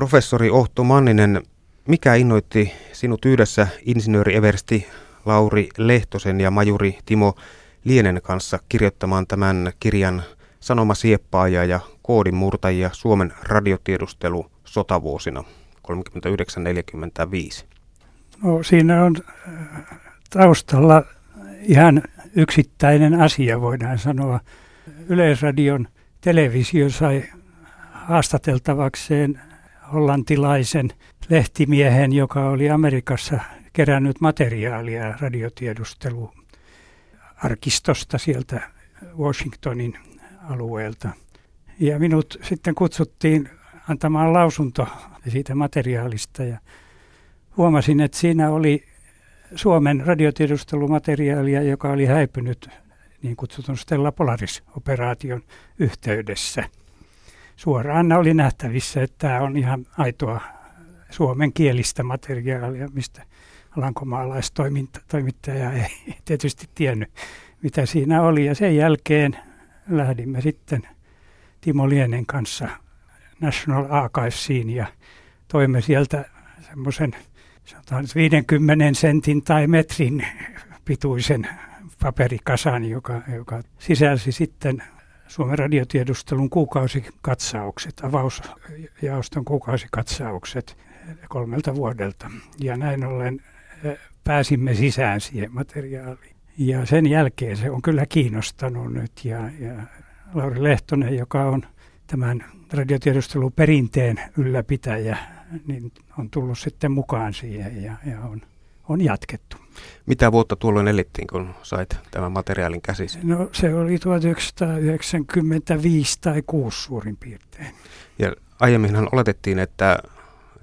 Professori Ohto Manninen, mikä innoitti sinut yhdessä insinööri Eversti Lauri Lehtosen ja majuri Timo Lienen kanssa kirjoittamaan tämän kirjan Sanomasieppaaja ja koodin murtajia Suomen radiotiedustelu sotavuosina 39-45? No, siinä on äh, taustalla ihan yksittäinen asia, voidaan sanoa. Yleisradion televisio sai haastateltavakseen hollantilaisen lehtimiehen, joka oli Amerikassa kerännyt materiaalia radiotiedusteluarkistosta sieltä Washingtonin alueelta. Ja minut sitten kutsuttiin antamaan lausunto siitä materiaalista ja huomasin, että siinä oli Suomen radiotiedustelumateriaalia, joka oli häipynyt niin kutsutun Stella Polaris-operaation yhteydessä. Suoraan oli nähtävissä, että tämä on ihan aitoa suomen kielistä materiaalia, mistä alankomaalaistoimittaja ei tietysti tiennyt, mitä siinä oli. Ja sen jälkeen lähdimme sitten Timo Lienen kanssa National Archivesiin ja toimme sieltä semmoisen 50 sentin tai metrin pituisen paperikasan, joka, joka sisälsi sitten Suomen radiotiedustelun kuukausikatsaukset, avausjaoston kuukausikatsaukset kolmelta vuodelta. Ja näin ollen eh, pääsimme sisään siihen materiaaliin. Ja sen jälkeen se on kyllä kiinnostanut nyt ja, ja Lauri Lehtonen, joka on tämän radiotiedusteluperinteen ylläpitäjä, niin on tullut sitten mukaan siihen ja, ja on, on jatkettu. Mitä vuotta tuolloin elittiin, kun sait tämän materiaalin käsisi? No se oli 1995 tai 6 suurin piirtein. Ja aiemminhan oletettiin, että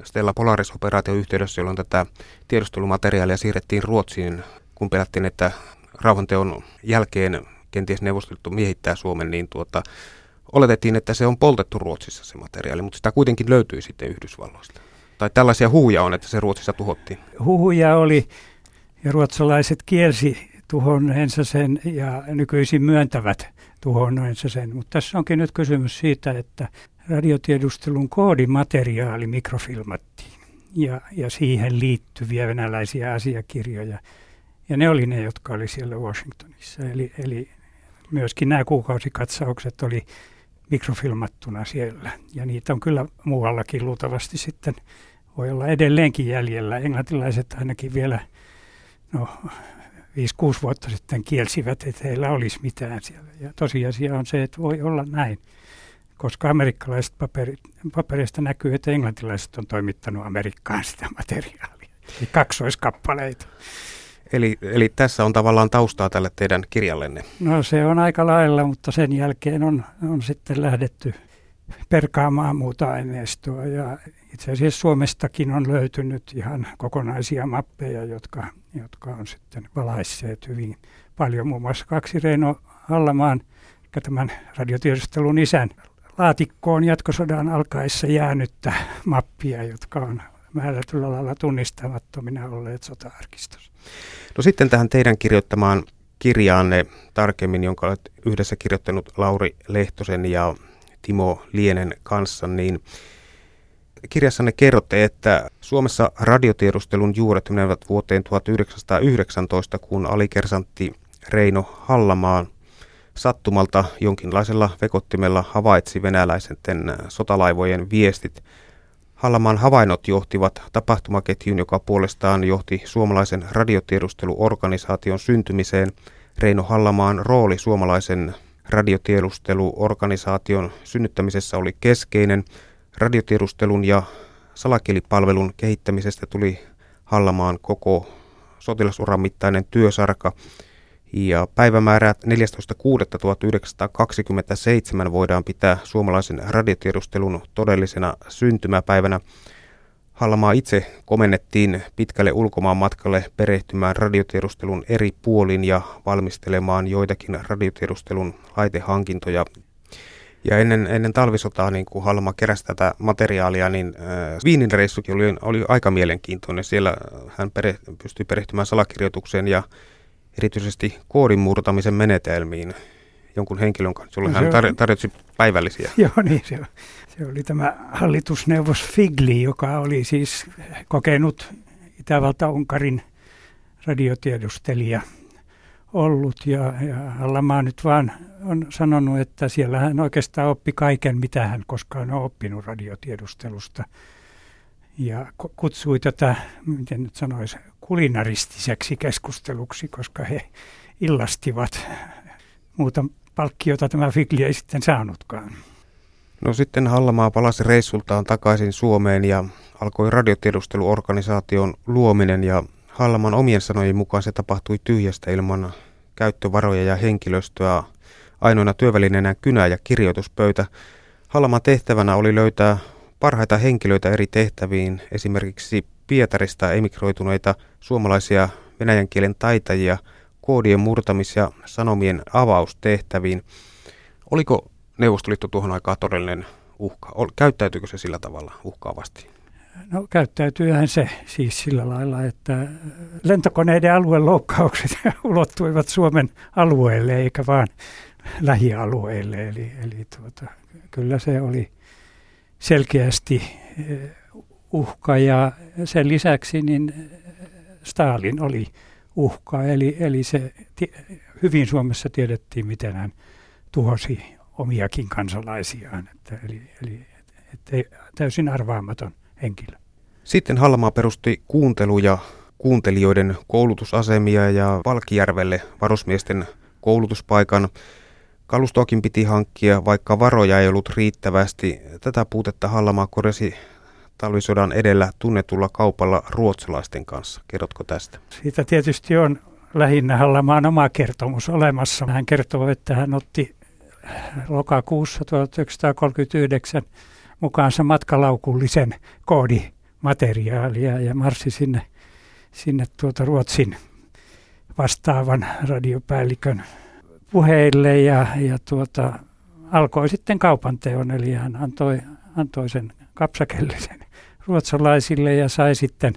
Stella Polaris-operaation yhteydessä, jolloin tätä tiedustelumateriaalia siirrettiin Ruotsiin, kun pelättiin, että rauhanteon jälkeen kenties neuvostoliitto miehittää Suomen, niin tuota, oletettiin, että se on poltettu Ruotsissa se materiaali, mutta sitä kuitenkin löytyi sitten Yhdysvalloista. Tai tällaisia huhuja on, että se Ruotsissa tuhottiin. Huhuja oli, ja ruotsalaiset kielsi tuhonneensa sen ja nykyisin myöntävät tuhonneensa sen. Mutta tässä onkin nyt kysymys siitä, että radiotiedustelun koodimateriaali mikrofilmattiin ja, ja siihen liittyviä venäläisiä asiakirjoja. Ja ne oli ne, jotka oli siellä Washingtonissa. Eli, eli myöskin nämä kuukausikatsaukset oli mikrofilmattuna siellä. Ja niitä on kyllä muuallakin luultavasti sitten, voi olla edelleenkin jäljellä. Englantilaiset ainakin vielä no, 5-6 vuotta sitten kielsivät, että heillä olisi mitään siellä. Ja tosiasia on se, että voi olla näin, koska amerikkalaiset paperit, paperista näkyy, että englantilaiset on toimittanut Amerikkaan sitä materiaalia. Eli kaksoiskappaleita. Eli, eli tässä on tavallaan taustaa tälle teidän kirjallenne. No se on aika lailla, mutta sen jälkeen on, on sitten lähdetty perkaamaan muuta aineistoa. Ja itse asiassa Suomestakin on löytynyt ihan kokonaisia mappeja, jotka, jotka on sitten valaisseet hyvin paljon. Muun muassa kaksi Reino Hallamaan, tämän radiotiedustelun isän laatikkoon jatkosodan alkaessa jäänyttä mappia, jotka on määrätyllä lailla tunnistamattomina olleet sota-arkistossa. No sitten tähän teidän kirjoittamaan kirjaanne tarkemmin, jonka olet yhdessä kirjoittanut Lauri Lehtosen ja Timo Lienen kanssa, niin kirjassanne kerrotte, että Suomessa radiotiedustelun juuret menevät vuoteen 1919, kun alikersantti Reino Hallamaan sattumalta jonkinlaisella vekottimella havaitsi venäläisen sotalaivojen viestit – Hallamaan havainnot johtivat tapahtumaketjun, joka puolestaan johti suomalaisen radiotiedusteluorganisaation syntymiseen. Reino Hallamaan rooli suomalaisen radiotiedusteluorganisaation synnyttämisessä oli keskeinen. Radiotiedustelun ja salakilipalvelun kehittämisestä tuli Hallamaan koko sotilasuran mittainen työsarka – ja päivämäärä 14.6.1927 voidaan pitää suomalaisen radiotiedustelun todellisena syntymäpäivänä. Hallamaa itse komennettiin pitkälle ulkomaan matkalle perehtymään radiotiedustelun eri puolin ja valmistelemaan joitakin radiotiedustelun laitehankintoja. Ja ennen, ennen talvisotaa, niin kun Halma keräsi tätä materiaalia, niin äh, Viinin reissukin oli, oli aika mielenkiintoinen. Siellä hän pere, pystyi perehtymään salakirjoitukseen ja erityisesti koodin murtamisen menetelmiin. jonkun henkilön kanssa, jolle no, hän tar- tarjosi päivällisiä. Joo, niin se, se oli tämä hallitusneuvos Figli, joka oli siis kokenut Itävalta-Unkarin radiotiedustelija ollut ja, ja Hallamaa nyt vaan on sanonut, että siellä hän oikeastaan oppi kaiken, mitä hän koskaan on oppinut radiotiedustelusta. Ja kutsui tätä, miten nyt sanoisi, kulinaristiseksi keskusteluksi, koska he illastivat. Muuta palkkiota tämä Figli ei sitten saanutkaan. No sitten Hallamaa palasi reissultaan takaisin Suomeen ja alkoi radiotiedusteluorganisaation luominen ja Hallaman omien sanojen mukaan se tapahtui tyhjästä ilman käyttövaroja ja henkilöstöä. Ainoana työvälineenä kynä ja kirjoituspöytä. Hallaman tehtävänä oli löytää parhaita henkilöitä eri tehtäviin, esimerkiksi Pietarista emigroituneita suomalaisia venäjän kielen taitajia koodien murtamis- ja sanomien avaustehtäviin. Oliko Neuvostoliitto tuohon aikaan todellinen uhka? Käyttäytyykö se sillä tavalla uhkaavasti? No käyttäytyyhän se siis sillä lailla, että lentokoneiden alueloukkaukset ulottuivat Suomen alueelle eikä vaan lähialueille. Eli, eli tuota, kyllä se oli selkeästi eh, uhka ja sen lisäksi niin Stalin oli uhka. Eli, eli se hyvin Suomessa tiedettiin, miten hän tuhosi omiakin kansalaisiaan. Että, eli, eli että täysin arvaamaton henkilö. Sitten Hallamaa perusti kuuntelu- ja kuuntelijoiden koulutusasemia ja Valkijärvelle varusmiesten koulutuspaikan. Kalustoakin piti hankkia, vaikka varoja ei ollut riittävästi. Tätä puutetta Hallamaa korjasi talvisodan edellä tunnetulla kaupalla ruotsalaisten kanssa. Kerrotko tästä? Siitä tietysti on lähinnä Hallamaan oma kertomus olemassa. Hän kertoo, että hän otti lokakuussa 1939 mukaansa matkalaukullisen koodimateriaalia ja marssi sinne, sinne tuota Ruotsin vastaavan radiopäällikön puheille ja, ja tuota, alkoi sitten kaupanteon, eli hän antoi, antoi sen kapsakellisen ruotsalaisille ja sai sitten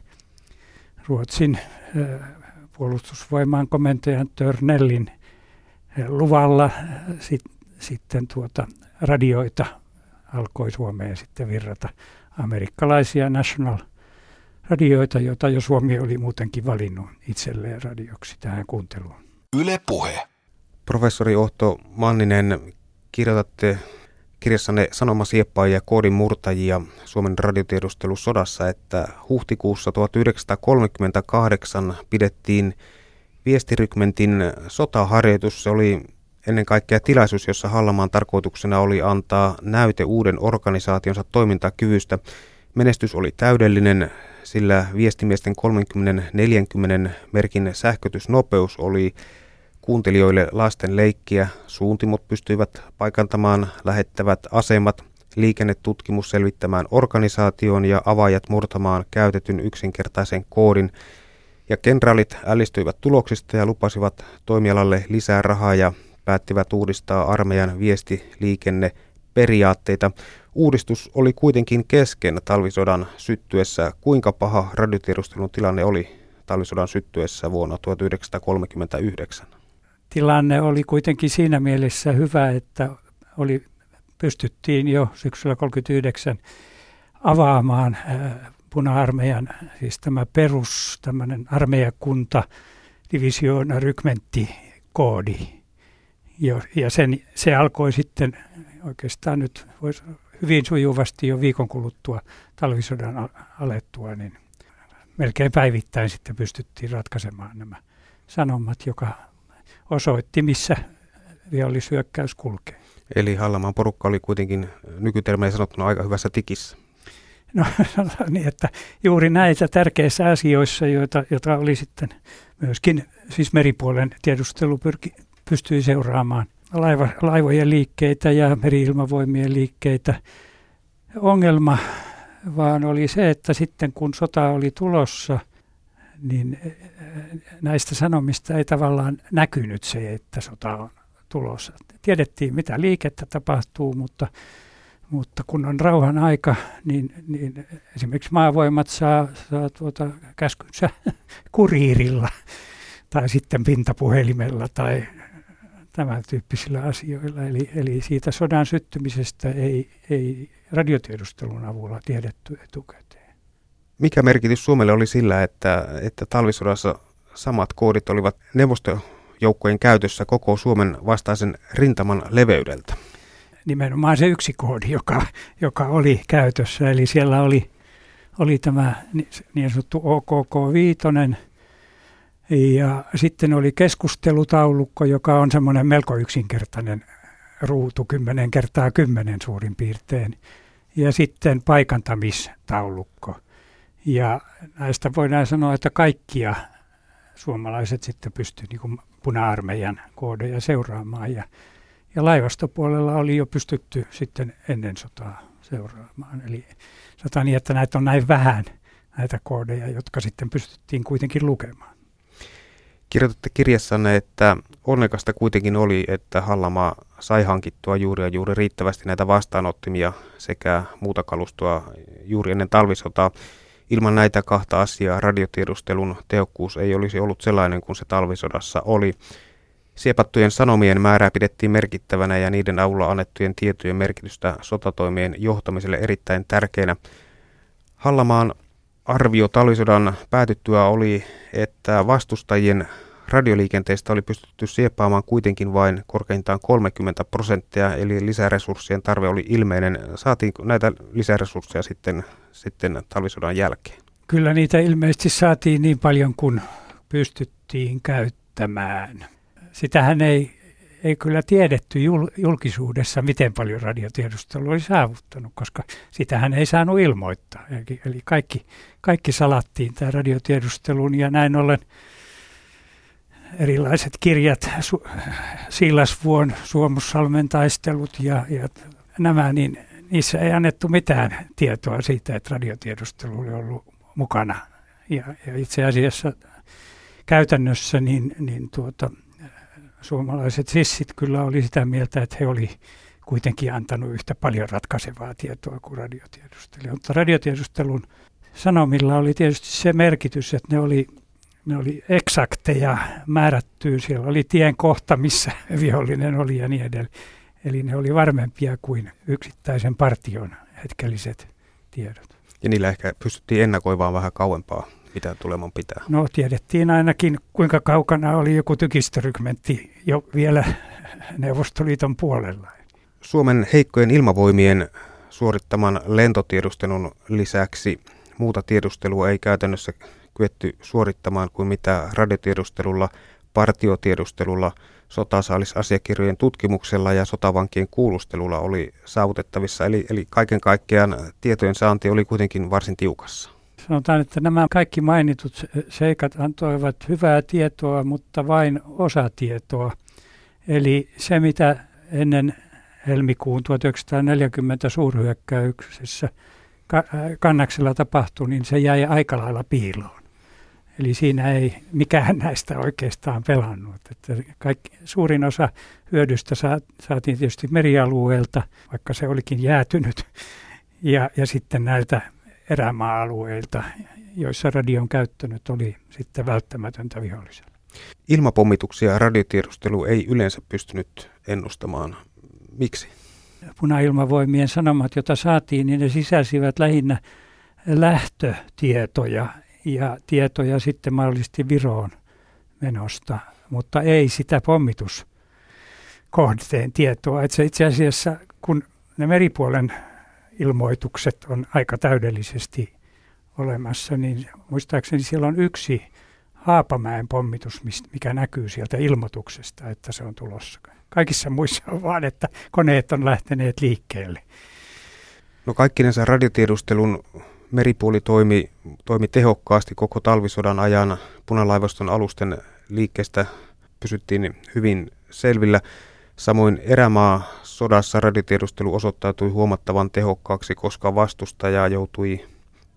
Ruotsin äh, puolustusvoimaan komentajan Törnellin luvalla sit, sitten tuota radioita alkoi Suomeen sitten virrata amerikkalaisia national radioita, joita jo Suomi oli muutenkin valinnut itselleen radioksi tähän kuunteluun. Yle Puhe. Professori Ohto Manninen, kirjoitatte kirjassanne Sanomasieppajia ja koodin murtajia Suomen radiotiedustelusodassa, että huhtikuussa 1938 pidettiin viestirykmentin sotaharjoitus. Se oli ennen kaikkea tilaisuus, jossa Hallamaan tarkoituksena oli antaa näyte uuden organisaationsa toimintakyvystä. Menestys oli täydellinen, sillä viestimiesten 30-40 merkin sähkötysnopeus oli kuuntelijoille lasten leikkiä. Suuntimot pystyivät paikantamaan lähettävät asemat, liikennetutkimus selvittämään organisaation ja avaajat murtamaan käytetyn yksinkertaisen koodin. Ja kenraalit ällistyivät tuloksista ja lupasivat toimialalle lisää rahaa ja päättivät uudistaa armeijan viestiliikenne periaatteita. Uudistus oli kuitenkin kesken talvisodan syttyessä. Kuinka paha radiotiedustelun tilanne oli talvisodan syttyessä vuonna 1939? Tilanne oli kuitenkin siinä mielessä hyvä, että oli, pystyttiin jo syksyllä 1939 avaamaan puna-armeijan, siis tämä perus, tämmöinen armeijakunta, divisioona, rykmentti, koodi jo, ja sen, se alkoi sitten oikeastaan nyt voisi hyvin sujuvasti jo viikon kuluttua talvisodan alettua, niin melkein päivittäin sitten pystyttiin ratkaisemaan nämä sanomat, joka osoitti, missä vihollisyökkäys kulkee. Eli Hallamaan porukka oli kuitenkin nykytermeen sanottuna aika hyvässä tikissä. No niin, että juuri näitä tärkeissä asioissa, joita, joita oli sitten myöskin siis meripuolen tiedustelu pyrki, pystyi seuraamaan laiva, laivojen liikkeitä ja meriilmavoimien liikkeitä. Ongelma vaan oli se, että sitten kun sota oli tulossa, niin eh, näistä sanomista ei tavallaan näkynyt se, että sota on tulossa. Tiedettiin, mitä liikettä tapahtuu, mutta, mutta kun on rauhan aika, niin, niin esimerkiksi maavoimat saa, saa tuota käskynsä kuriirilla tai sitten pintapuhelimella tai tämän tyyppisillä asioilla. Eli, eli siitä sodan syttymisestä ei, ei radiotiedustelun avulla tiedetty etukäteen. Mikä merkitys Suomelle oli sillä, että, että talvisodassa samat koodit olivat neuvostojoukkojen käytössä koko Suomen vastaisen rintaman leveydeltä? Nimenomaan se yksi koodi, joka, joka oli käytössä. Eli siellä oli, oli tämä niin sanottu OKK 5, ja sitten oli keskustelutaulukko, joka on semmoinen melko yksinkertainen ruutu, 10 kertaa 10 suurin piirtein. Ja sitten paikantamistaulukko. Ja näistä voidaan sanoa, että kaikkia suomalaiset sitten pystyivät niin puna-armeijan koodeja seuraamaan. Ja, ja laivastopuolella oli jo pystytty sitten ennen sotaa seuraamaan. Eli sanotaan niin, että näitä on näin vähän näitä koodeja, jotka sitten pystyttiin kuitenkin lukemaan. Kirjoitatte kirjassanne, että onnekasta kuitenkin oli, että Hallamaa sai hankittua juuri ja juuri riittävästi näitä vastaanottimia sekä muuta kalustoa juuri ennen talvisotaa. Ilman näitä kahta asiaa radiotiedustelun tehokkuus ei olisi ollut sellainen kuin se talvisodassa oli. Siepattujen sanomien määrää pidettiin merkittävänä ja niiden avulla annettujen tietojen merkitystä sotatoimien johtamiselle erittäin tärkeänä. Hallamaan arvio talvisodan päätyttyä oli, että vastustajien radioliikenteestä oli pystytty sieppaamaan kuitenkin vain korkeintaan 30 prosenttia, eli lisäresurssien tarve oli ilmeinen. Saatiinko näitä lisäresursseja sitten, sitten talvisodan jälkeen? Kyllä niitä ilmeisesti saatiin niin paljon kuin pystyttiin käyttämään. Sitähän ei ei kyllä tiedetty julkisuudessa, miten paljon radiotiedustelu oli saavuttanut, koska sitähän ei saanut ilmoittaa. Eli, eli kaikki, kaikki salattiin tämä radiotiedustelun ja näin ollen erilaiset kirjat, Su- Siilasvuon, Suomussalmen taistelut ja, ja nämä, niin niissä ei annettu mitään tietoa siitä, että radiotiedustelu oli ollut mukana. Ja, ja itse asiassa käytännössä niin, niin tuota, suomalaiset sissit kyllä oli sitä mieltä, että he oli kuitenkin antanut yhtä paljon ratkaisevaa tietoa kuin radiotiedustelu. Mutta radiotiedustelun sanomilla oli tietysti se merkitys, että ne oli, ne oli eksakteja määrättyä. Siellä oli tien kohta, missä vihollinen oli ja niin edelleen. Eli ne oli varmempia kuin yksittäisen partion hetkelliset tiedot. Ja niillä ehkä pystyttiin ennakoimaan vähän kauempaa mitä tuleman pitää? No tiedettiin ainakin, kuinka kaukana oli joku tykistörykmentti jo vielä Neuvostoliiton puolella. Suomen heikkojen ilmavoimien suorittaman lentotiedustelun lisäksi muuta tiedustelua ei käytännössä kyetty suorittamaan kuin mitä radiotiedustelulla, partiotiedustelulla, sotasaalisasiakirjojen tutkimuksella ja sotavankien kuulustelulla oli saavutettavissa. Eli, eli kaiken kaikkiaan tietojen saanti oli kuitenkin varsin tiukassa. Sanotaan, että nämä kaikki mainitut seikat antoivat hyvää tietoa, mutta vain osa tietoa. Eli se, mitä ennen helmikuun 1940 suurhyökkäyksessä kannaksella tapahtui, niin se jäi aika lailla piiloon. Eli siinä ei mikään näistä oikeastaan pelannut. Että kaikki, suurin osa hyödystä saatiin tietysti merialueelta, vaikka se olikin jäätynyt, ja, ja sitten näiltä erämaa-alueilta, joissa radion käyttö nyt oli sitten välttämätöntä viholliselle. Ilmapommituksia radiotiedustelu ei yleensä pystynyt ennustamaan. Miksi? Punailmavoimien sanomat, joita saatiin, niin ne sisälsivät lähinnä lähtötietoja ja tietoja sitten mahdollisesti Viroon menosta, mutta ei sitä pommituskohteen tietoa. Että se itse asiassa, kun ne meripuolen ilmoitukset on aika täydellisesti olemassa, niin muistaakseni siellä on yksi Haapamäen pommitus, mikä näkyy sieltä ilmoituksesta, että se on tulossa. Kaikissa muissa on vaan, että koneet on lähteneet liikkeelle. No kaikkinensa radiotiedustelun meripuoli toimi, toimi tehokkaasti koko talvisodan ajan. Punalaivaston alusten liikkeestä pysyttiin hyvin selvillä. Samoin erämaa sodassa radiotiedustelu osoittautui huomattavan tehokkaaksi, koska vastustaja joutui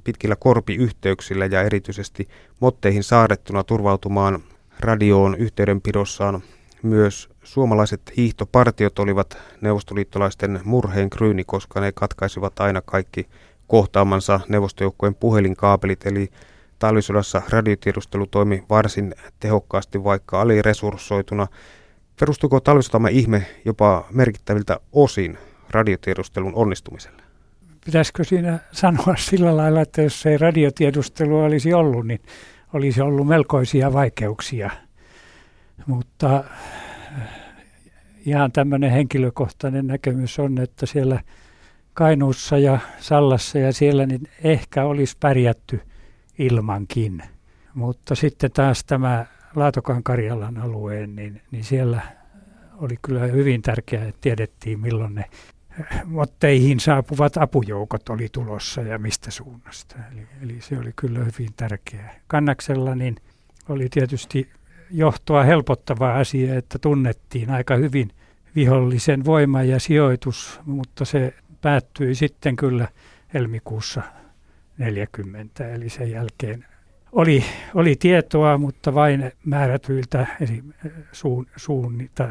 pitkillä korpiyhteyksillä ja erityisesti motteihin saarettuna turvautumaan radioon yhteydenpidossaan. Myös suomalaiset hiihtopartiot olivat neuvostoliittolaisten murheen kryyni, koska ne katkaisivat aina kaikki kohtaamansa neuvostojoukkojen puhelinkaapelit, eli talvisodassa radiotiedustelu toimi varsin tehokkaasti, vaikka aliresurssoituna Perustuuko talvisotamme ihme jopa merkittäviltä osin radiotiedustelun onnistumiselle? Pitäisikö siinä sanoa sillä lailla, että jos ei radiotiedustelu olisi ollut, niin olisi ollut melkoisia vaikeuksia. Mutta ihan tämmöinen henkilökohtainen näkemys on, että siellä Kainuussa ja Sallassa ja siellä niin ehkä olisi pärjätty ilmankin. Mutta sitten taas tämä Laatokan Karjalan alueen, niin, niin siellä oli kyllä hyvin tärkeää, että tiedettiin milloin ne motteihin saapuvat apujoukot oli tulossa ja mistä suunnasta. Eli, eli se oli kyllä hyvin tärkeää. Kannaksella niin oli tietysti johtoa helpottava asia, että tunnettiin aika hyvin vihollisen voima ja sijoitus, mutta se päättyi sitten kyllä helmikuussa 40, eli sen jälkeen oli, oli tietoa, mutta vain määrätyiltä esim. Suun, suunnita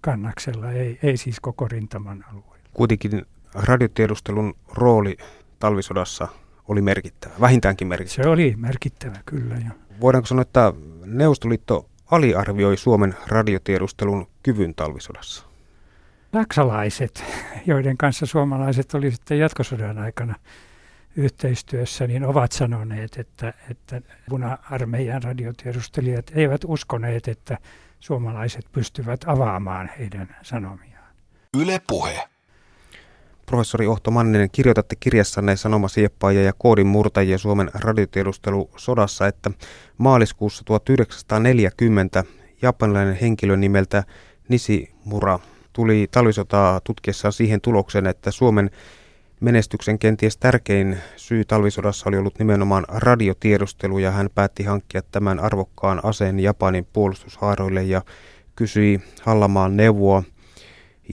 kannaksella, ei, ei siis koko rintaman alueella. Kuitenkin radiotiedustelun rooli talvisodassa oli merkittävä, vähintäänkin merkittävä. Se oli merkittävä, kyllä. Jo. Voidaanko sanoa, että Neuvostoliitto aliarvioi Suomen radiotiedustelun kyvyn talvisodassa? Saksalaiset, joiden kanssa suomalaiset oli sitten jatkosodan aikana yhteistyössä, niin ovat sanoneet, että, että puna-armeijan radiotiedustelijat eivät uskoneet, että suomalaiset pystyvät avaamaan heidän sanomiaan. Yle Puhe. Professori Ohto Manninen, kirjoitatte kirjassanne sanomasieppaaja ja koodin murtajia Suomen radiotiedustelu sodassa, että maaliskuussa 1940 japanilainen henkilö nimeltä Mura tuli talvisotaa tutkiessaan siihen tulokseen, että Suomen menestyksen kenties tärkein syy talvisodassa oli ollut nimenomaan radiotiedustelu ja hän päätti hankkia tämän arvokkaan aseen Japanin puolustushaaroille ja kysyi Hallamaan neuvoa.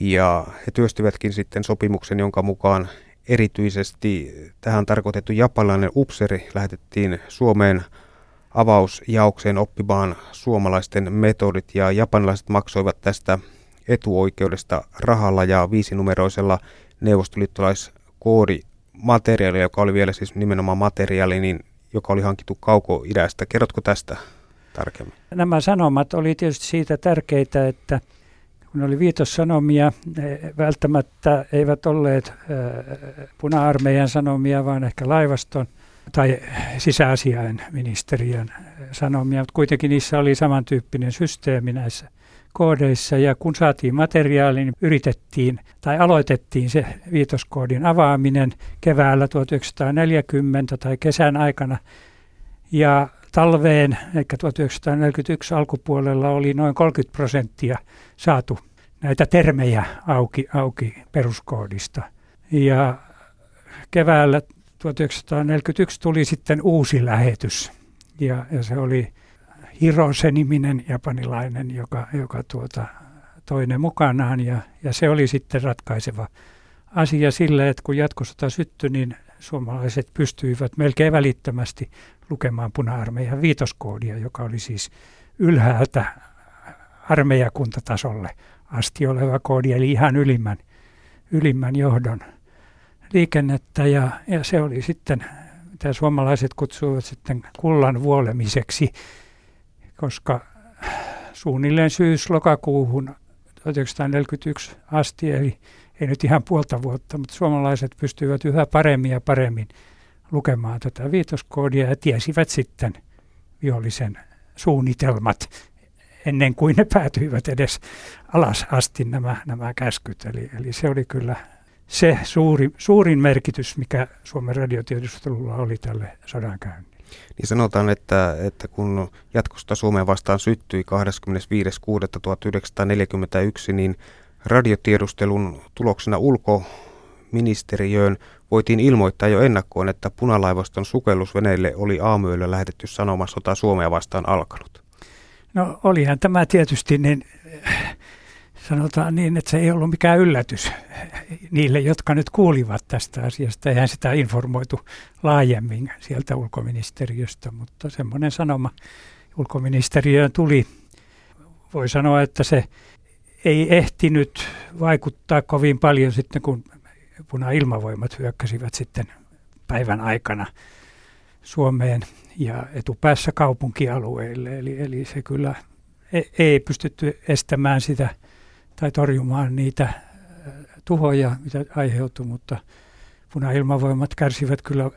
Ja he työstivätkin sitten sopimuksen, jonka mukaan erityisesti tähän tarkoitettu japanilainen upseri lähetettiin Suomeen avausjaukseen oppimaan suomalaisten metodit ja japanilaiset maksoivat tästä etuoikeudesta rahalla ja viisinumeroisella neuvostoliittolaiskoodimateriaalia, joka oli vielä siis nimenomaan materiaali, niin joka oli hankittu kauko-idästä. Kerrotko tästä tarkemmin? Nämä sanomat oli tietysti siitä tärkeitä, että kun oli viitossanomia, välttämättä eivät olleet puna-armeijan sanomia, vaan ehkä laivaston tai sisäasiain ministeriön sanomia, mutta kuitenkin niissä oli samantyyppinen systeemi näissä koodeissa. Ja kun saatiin materiaali, niin yritettiin tai aloitettiin se viitoskoodin avaaminen keväällä 1940 tai kesän aikana. Ja talveen, eli 1941 alkupuolella oli noin 30 prosenttia saatu näitä termejä auki, auki peruskoodista. Ja keväällä 1941 tuli sitten uusi lähetys. Ja, ja se oli Hirose-niminen japanilainen, joka, joka tuota, toinen mukanaan ja, ja se oli sitten ratkaiseva asia sille, että kun jatkosota syttyi, niin suomalaiset pystyivät melkein välittömästi lukemaan puna-armeijan viitoskoodia, joka oli siis ylhäältä armeijakuntatasolle asti oleva koodi, eli ihan ylimmän, ylimmän johdon liikennettä. Ja, ja se oli sitten, mitä suomalaiset kutsuivat sitten kullan vuolemiseksi, koska suunnilleen syys-lokakuuhun 1941 asti, eli ei nyt ihan puolta vuotta, mutta suomalaiset pystyivät yhä paremmin ja paremmin lukemaan tätä viitoskoodia ja tiesivät sitten vihollisen suunnitelmat ennen kuin ne päätyivät edes alas asti nämä, nämä käskyt. Eli, eli se oli kyllä se suuri, suurin merkitys, mikä Suomen radiotiedustelulla oli tälle sodankäynnille. Niin sanotaan, että, että kun jatkosta Suomeen vastaan syttyi 25.6.1941, niin radiotiedustelun tuloksena ulkoministeriöön voitiin ilmoittaa jo ennakkoon, että punalaivaston sukellusveneille oli aamuyöllä lähetetty sanoma sota Suomea vastaan alkanut. No olihan tämä tietysti niin, sanotaan niin, että se ei ollut mikään yllätys niille, jotka nyt kuulivat tästä asiasta. Eihän sitä informoitu laajemmin sieltä ulkoministeriöstä, mutta semmoinen sanoma ulkoministeriöön tuli. Voi sanoa, että se ei ehtinyt vaikuttaa kovin paljon sitten, kun puna-ilmavoimat hyökkäsivät sitten päivän aikana Suomeen ja etupäässä kaupunkialueille. Eli, eli se kyllä ei, ei pystytty estämään sitä tai torjumaan niitä tuhoja, mitä aiheutui, mutta punailmavoimat kärsivät kyllä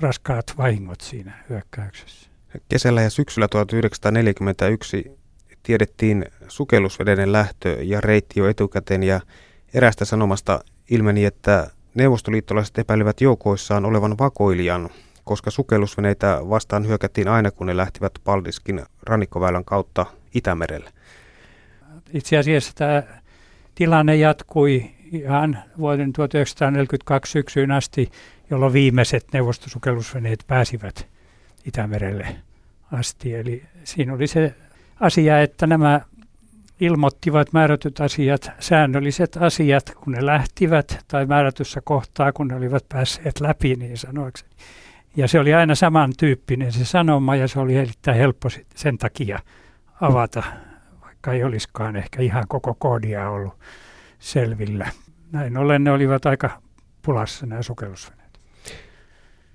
raskaat vahingot siinä hyökkäyksessä. Kesällä ja syksyllä 1941 tiedettiin sukellusvedenen lähtö ja reitti jo etukäteen ja erästä sanomasta ilmeni, että neuvostoliittolaiset epäilivät joukoissaan olevan vakoilijan, koska sukellusveneitä vastaan hyökättiin aina, kun ne lähtivät Paldiskin rannikkoväylän kautta Itämerelle. Itse asiassa tämä tilanne jatkui ihan vuoden 1942 syksyyn asti, jolloin viimeiset neuvostosukellusveneet pääsivät Itämerelle asti. Eli siinä oli se asia, että nämä ilmoittivat määrätyt asiat, säännölliset asiat, kun ne lähtivät tai määrätyssä kohtaa, kun ne olivat päässeet läpi, niin sanoakseni. Ja se oli aina samantyyppinen se sanoma ja se oli erittäin helppo sen takia avata, vaikka ei olisikaan ehkä ihan koko koodia ollut selvillä. Näin ollen ne olivat aika pulassa nämä sukellusveneet.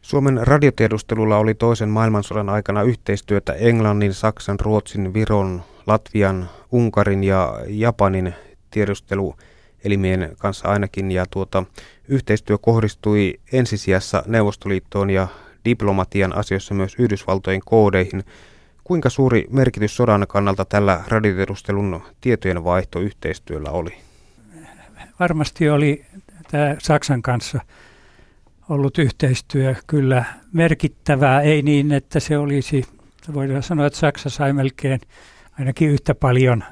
Suomen radiotiedustelulla oli toisen maailmansodan aikana yhteistyötä Englannin, Saksan, Ruotsin, Viron, Latvian, Unkarin ja Japanin tiedusteluelimien kanssa ainakin. Ja tuota, yhteistyö kohdistui ensisijassa Neuvostoliittoon ja diplomatian asioissa myös Yhdysvaltojen koodeihin. Kuinka suuri merkitys sodan kannalta tällä radiotiedustelun tietojen vaihtoyhteistyöllä oli? Varmasti oli tämä Saksan kanssa ollut yhteistyö kyllä merkittävää, ei niin, että se olisi, voidaan sanoa, että Saksa sai melkein ainakin yhtä paljon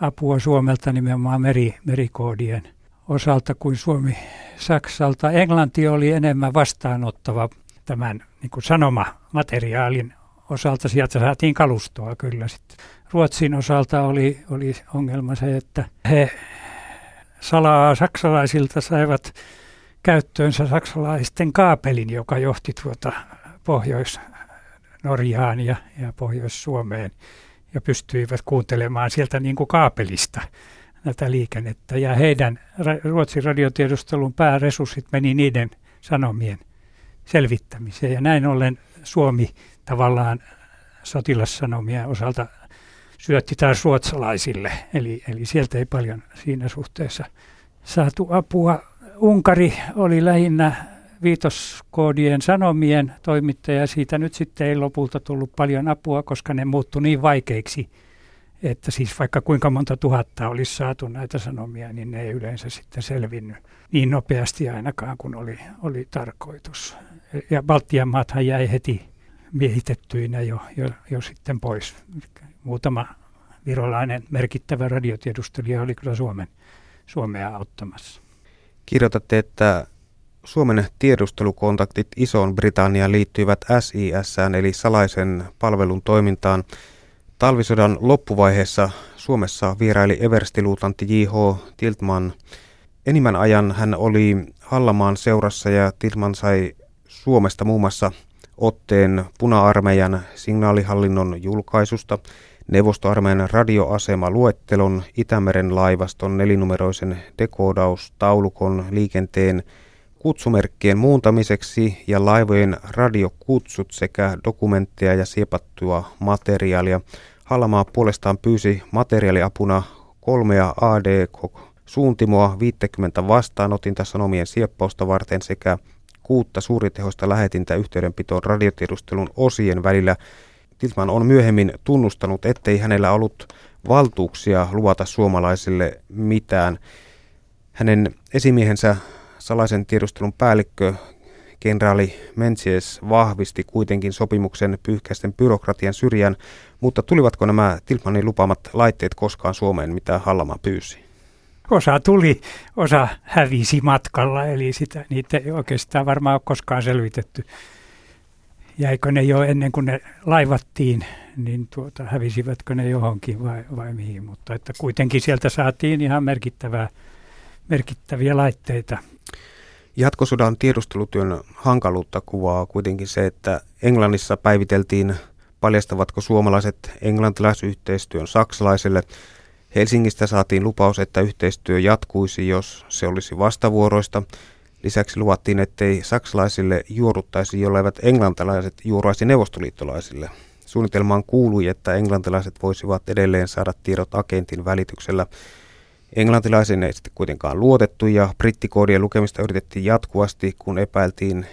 apua Suomelta nimenomaan meri, merikoodien osalta kuin Suomi Saksalta. Englanti oli enemmän vastaanottava tämän niin kuin sanomamateriaalin osalta. Sieltä saatiin kalustoa kyllä sitten. Ruotsin osalta oli, oli ongelma se, että he salaa saksalaisilta saivat käyttöönsä saksalaisten kaapelin, joka johti tuota Pohjois-Norjaan ja, ja Pohjois-Suomeen ja pystyivät kuuntelemaan sieltä niin kuin kaapelista tätä liikennettä. Ja heidän Ruotsin radiotiedustelun pääresurssit meni niiden sanomien selvittämiseen. Ja näin ollen Suomi tavallaan sotilassanomien osalta syötti taas ruotsalaisille. Eli, eli sieltä ei paljon siinä suhteessa saatu apua. Unkari oli lähinnä viitoskoodien sanomien toimittaja. Siitä nyt sitten ei lopulta tullut paljon apua, koska ne muuttui niin vaikeiksi, että siis vaikka kuinka monta tuhatta olisi saatu näitä sanomia, niin ne ei yleensä sitten selvinnyt niin nopeasti ainakaan kuin oli, oli tarkoitus. Ja Baltian maathan jäi heti miehitettyinä jo, jo, jo sitten pois. Muutama virolainen merkittävä radiotiedustelija oli kyllä Suomen, Suomea auttamassa. Kirjoitatte, että Suomen tiedustelukontaktit Isoon Britanniaan liittyivät SIS, eli salaisen palvelun toimintaan. Talvisodan loppuvaiheessa Suomessa vieraili everstiluutantti J.H. Tiltman. Enimmän ajan hän oli Hallamaan seurassa ja Tiltman sai Suomesta muun muassa otteen puna-armeijan signaalihallinnon julkaisusta, neuvostoarmeijan radioasema luettelon, Itämeren laivaston nelinumeroisen dekoodaus-taulukon liikenteen kutsumerkkien muuntamiseksi ja laivojen radiokutsut sekä dokumentteja ja siepattua materiaalia. Hallamaa puolestaan pyysi materiaaliapuna kolmea AD-suuntimoa 50 vastaanotinta sanomien sieppausta varten sekä kuutta suuritehoista lähetintä yhteydenpitoon radiotiedustelun osien välillä. Tiltman on myöhemmin tunnustanut, ettei hänellä ollut valtuuksia luvata suomalaisille mitään. Hänen esimiehensä salaisen tiedustelun päällikkö kenraali Menzies vahvisti kuitenkin sopimuksen pyyhkäisten byrokratian syrjään, mutta tulivatko nämä Tiltmanin lupaamat laitteet koskaan Suomeen, mitä Hallama pyysi? Osa tuli, osa hävisi matkalla, eli sitä, niitä ei oikeastaan varmaan ole koskaan selvitetty. Jäikö ne jo ennen kuin ne laivattiin, niin tuota, hävisivätkö ne johonkin vai, vai mihin, mutta että kuitenkin sieltä saatiin ihan merkittävää, merkittäviä laitteita Jatkosodan tiedustelutyön hankaluutta kuvaa kuitenkin se, että Englannissa päiviteltiin paljastavatko suomalaiset englantilaisyhteistyön saksalaiselle. Helsingistä saatiin lupaus, että yhteistyö jatkuisi, jos se olisi vastavuoroista. Lisäksi luvattiin, ettei saksalaisille juoruttaisi, jolleivät englantilaiset juoruaisi neuvostoliittolaisille. Suunnitelmaan kuului, että englantilaiset voisivat edelleen saada tiedot agentin välityksellä. Englantilaisen ei sitten kuitenkaan luotettu ja brittikoodien lukemista yritettiin jatkuvasti, kun epäiltiin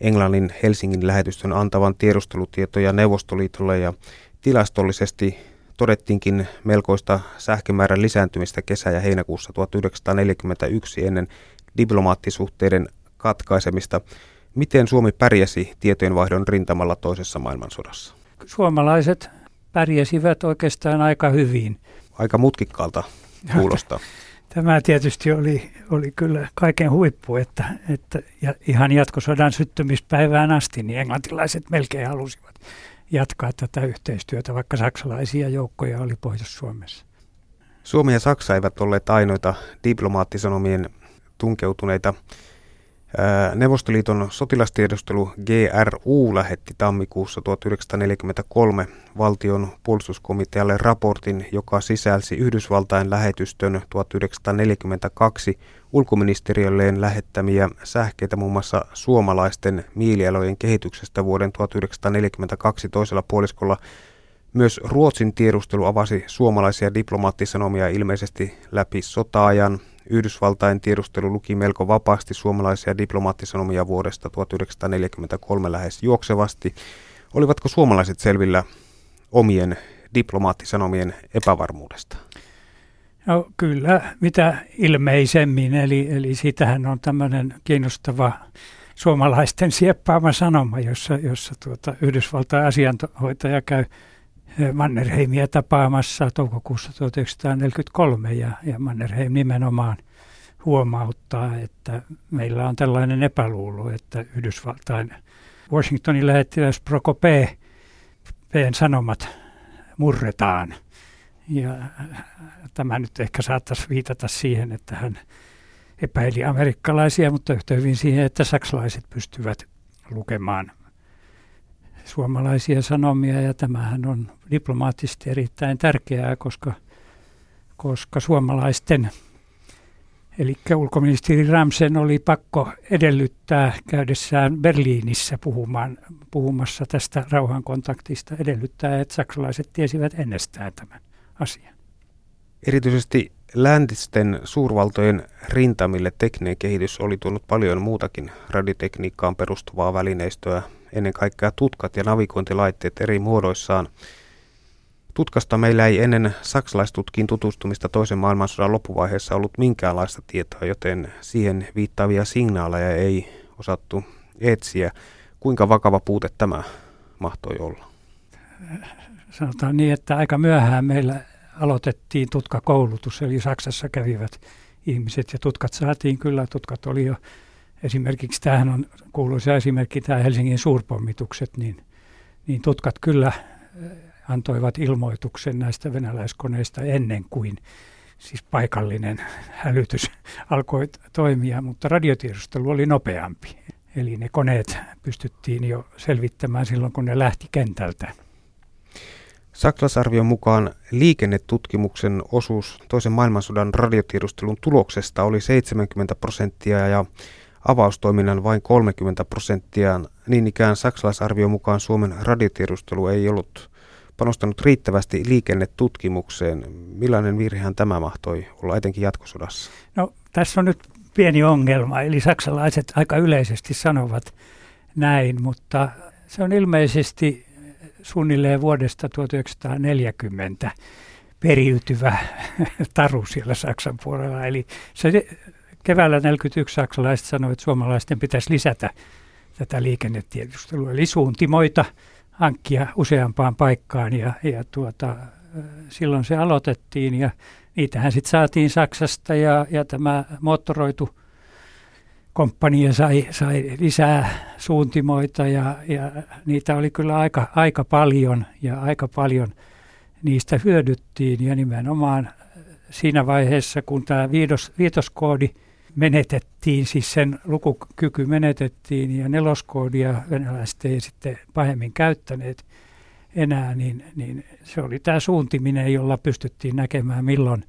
Englannin Helsingin lähetystön antavan tiedustelutietoja Neuvostoliitolle ja tilastollisesti todettiinkin melkoista sähkömäärän lisääntymistä kesä- ja heinäkuussa 1941 ennen diplomaattisuhteiden katkaisemista. Miten Suomi pärjäsi tietojenvaihdon rintamalla toisessa maailmansodassa? Suomalaiset pärjäsivät oikeastaan aika hyvin. Aika mutkikkaalta kuulostaa. Tämä tietysti oli, oli kyllä kaiken huippu, että, että ja ihan jatkosodan syttymispäivään asti niin englantilaiset melkein halusivat jatkaa tätä yhteistyötä, vaikka saksalaisia joukkoja oli Pohjois-Suomessa. Suomi ja Saksa eivät olleet ainoita diplomaattisanomien tunkeutuneita Neuvostoliiton sotilastiedustelu GRU lähetti tammikuussa 1943 valtion puolustuskomitealle raportin, joka sisälsi Yhdysvaltain lähetystön 1942 ulkoministeriölleen lähettämiä sähkeitä muun muassa suomalaisten mielialojen kehityksestä vuoden 1942 toisella puoliskolla. Myös Ruotsin tiedustelu avasi suomalaisia diplomaattisanomia ilmeisesti läpi sotaajan Yhdysvaltain tiedustelu luki melko vapaasti suomalaisia diplomaattisanomia vuodesta 1943 lähes juoksevasti. Olivatko suomalaiset selvillä omien diplomaattisanomien epävarmuudesta? No kyllä, mitä ilmeisemmin. Eli, eli siitähän on tämmöinen kiinnostava suomalaisten sieppaama sanoma, jossa, jossa tuota Yhdysvaltain asianhoitaja käy Mannerheimia tapaamassa toukokuussa 1943 ja, ja Mannerheim nimenomaan huomauttaa, että meillä on tällainen epäluulo, että Yhdysvaltain Washingtonin lähettiläs Prokope P:n sanomat murretaan. Ja tämä nyt ehkä saattaisi viitata siihen, että hän epäili amerikkalaisia, mutta yhtä hyvin siihen, että saksalaiset pystyvät lukemaan suomalaisia sanomia ja tämähän on diplomaattisesti erittäin tärkeää, koska, koska suomalaisten, eli ulkoministeri Ramsen oli pakko edellyttää käydessään Berliinissä puhumaan, puhumassa tästä rauhankontaktista, edellyttää, että saksalaiset tiesivät ennestään tämän asian. Erityisesti läntisten suurvaltojen rintamille tekninen kehitys oli tuonut paljon muutakin radiotekniikkaan perustuvaa välineistöä, ennen kaikkea tutkat ja navigointilaitteet eri muodoissaan. Tutkasta meillä ei ennen saksalaistutkiin tutustumista toisen maailmansodan loppuvaiheessa ollut minkäänlaista tietoa, joten siihen viittaavia signaaleja ei osattu etsiä. Kuinka vakava puute tämä mahtoi olla? Sanotaan niin, että aika myöhään meillä aloitettiin tutkakoulutus, eli Saksassa kävivät ihmiset ja tutkat saatiin kyllä, tutkat oli jo esimerkiksi tämähän on kuuluisa esimerkki, tämä Helsingin suurpommitukset, niin, niin tutkat kyllä äh, antoivat ilmoituksen näistä venäläiskoneista ennen kuin siis paikallinen hälytys alkoi toimia, mutta radiotiedustelu oli nopeampi. Eli ne koneet pystyttiin jo selvittämään silloin, kun ne lähti kentältä. Saksalaisarvion mukaan liikennetutkimuksen osuus toisen maailmansodan radiotiedustelun tuloksesta oli 70 prosenttia ja avaustoiminnan vain 30 prosenttia. Niin ikään saksalaisarvion mukaan Suomen radiotiedustelu ei ollut panostanut riittävästi liikennetutkimukseen. Millainen virhehän tämä mahtoi olla etenkin jatkosodassa? No tässä on nyt pieni ongelma, eli saksalaiset aika yleisesti sanovat näin, mutta se on ilmeisesti suunnilleen vuodesta 1940 periytyvä taru siellä Saksan puolella. Eli se keväällä 1941 saksalaiset sanoivat, että suomalaisten pitäisi lisätä tätä liikennetiedustelua, eli suuntimoita hankkia useampaan paikkaan ja, ja tuota, silloin se aloitettiin ja niitähän sitten saatiin Saksasta ja, ja tämä moottoroitu komppania sai, sai lisää suuntimoita ja, ja niitä oli kyllä aika, aika paljon ja aika paljon niistä hyödyttiin ja nimenomaan siinä vaiheessa, kun tämä viitos, viitoskoodi menetettiin, siis sen lukukyky menetettiin ja neloskoodia venäläiset ei sitten pahemmin käyttäneet enää, niin, niin se oli tämä suuntiminen, jolla pystyttiin näkemään milloin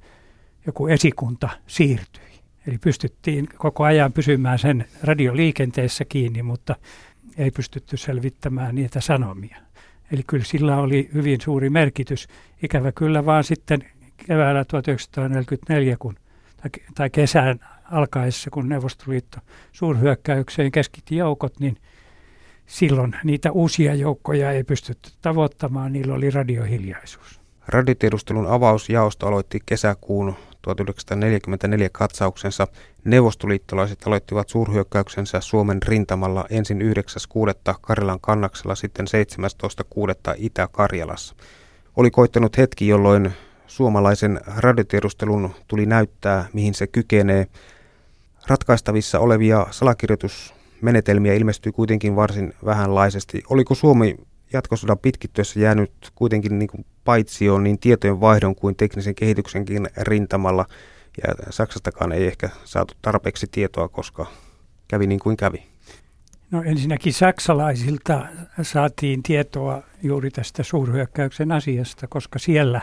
joku esikunta siirtyi. Eli pystyttiin koko ajan pysymään sen radioliikenteessä kiinni, mutta ei pystytty selvittämään niitä sanomia. Eli kyllä sillä oli hyvin suuri merkitys. Ikävä kyllä vaan sitten keväällä 1944, kun, tai kesän alkaessa, kun Neuvostoliitto suurhyökkäykseen keskitti joukot, niin silloin niitä uusia joukkoja ei pystytty tavoittamaan, niillä oli radiohiljaisuus. Radiotiedustelun avausjaosto aloitti kesäkuun 1944 katsauksensa. Neuvostoliittolaiset aloittivat suurhyökkäyksensä Suomen rintamalla ensin 9.6. Karjalan kannaksella, sitten 17.6. Itä-Karjalassa. Oli koittanut hetki, jolloin suomalaisen radiotiedustelun tuli näyttää, mihin se kykenee. Ratkaistavissa olevia salakirjoitusmenetelmiä ilmestyi kuitenkin varsin vähänlaisesti. Oliko Suomi jatkosodan pitkittyessä jäänyt kuitenkin niin kuin paitsioon niin tietojen vaihdon kuin teknisen kehityksenkin rintamalla. Ja Saksastakaan ei ehkä saatu tarpeeksi tietoa, koska kävi niin kuin kävi. No ensinnäkin saksalaisilta saatiin tietoa juuri tästä suurhyökkäyksen asiasta, koska siellä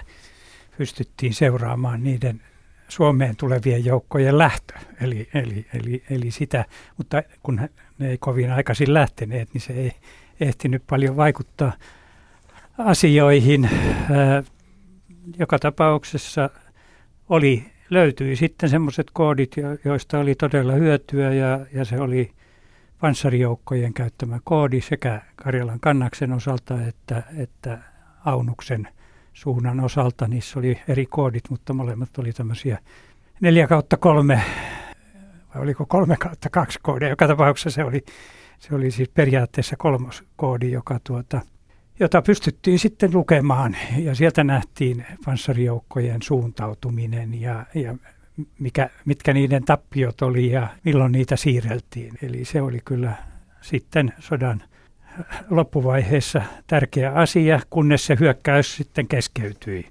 pystyttiin seuraamaan niiden Suomeen tulevien joukkojen lähtö. Eli, eli, eli, eli sitä, mutta kun ne ei kovin aikaisin lähteneet, niin se ei ehtinyt paljon vaikuttaa asioihin. Joka tapauksessa oli, löytyi sitten semmoiset koodit, joista oli todella hyötyä ja, ja se oli panssarijoukkojen käyttämä koodi sekä Karjalan kannaksen osalta että, että Aunuksen suunnan osalta. Niissä oli eri koodit, mutta molemmat oli tämmöisiä 4 kautta 3 vai oliko 3 kautta 2 koodia. Joka tapauksessa se oli, se oli siis periaatteessa kolmos koodi, joka tuota, jota pystyttiin sitten lukemaan ja sieltä nähtiin panssarijoukkojen suuntautuminen ja, ja mikä, mitkä niiden tappiot oli ja milloin niitä siirreltiin. Eli se oli kyllä sitten sodan loppuvaiheessa tärkeä asia, kunnes se hyökkäys sitten keskeytyi.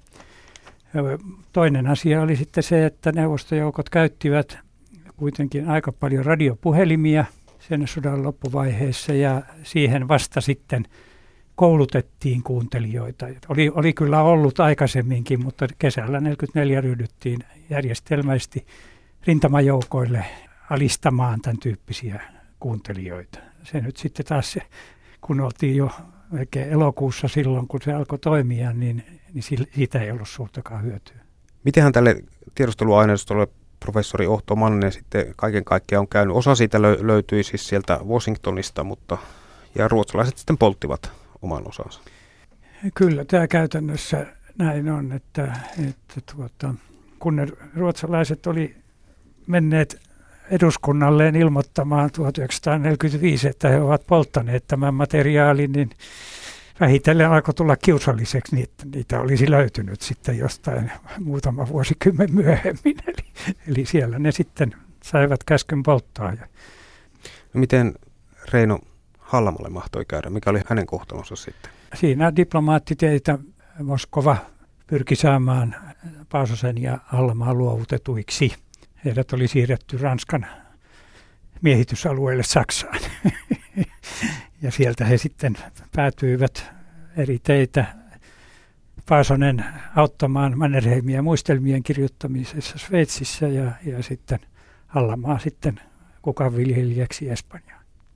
Toinen asia oli sitten se, että neuvostojoukot käyttivät kuitenkin aika paljon radiopuhelimia sen sodan loppuvaiheessa ja siihen vasta sitten – koulutettiin kuuntelijoita. Oli, oli kyllä ollut aikaisemminkin, mutta kesällä 44 ryhdyttiin järjestelmäisesti rintamajoukoille alistamaan tämän tyyppisiä kuuntelijoita. Se nyt sitten taas, kun oltiin jo melkein elokuussa silloin, kun se alkoi toimia, niin, niin siitä ei ollut suurtakaan hyötyä. Mitenhän tälle tiedusteluaineistolle professori Ohto Mannen sitten kaiken kaikkiaan on käynyt? Osa siitä lö- löytyi siis sieltä Washingtonista, mutta ja ruotsalaiset sitten polttivat oman osansa. Kyllä, tämä käytännössä näin on, että, että tuota, kun ne ruotsalaiset oli menneet eduskunnalleen ilmoittamaan 1945, että he ovat polttaneet tämän materiaalin, niin vähitellen alkoi tulla kiusalliseksi, niin että niitä olisi löytynyt sitten jostain muutama vuosikymmen myöhemmin. Eli, eli siellä ne sitten saivat käskyn polttaa. No miten Reino Hallamalle mahtoi käydä? Mikä oli hänen kohtalonsa sitten? Siinä diplomaattiteitä Moskova pyrki saamaan Paasosen ja Hallamaan luovutetuiksi. Heidät oli siirretty Ranskan miehitysalueelle Saksaan. ja sieltä he sitten päätyivät eri teitä Paasonen auttamaan Mannerheimia muistelmien kirjoittamisessa Sveitsissä ja, ja sitten Hallamaa sitten kukan viljelijäksi Espanjaan.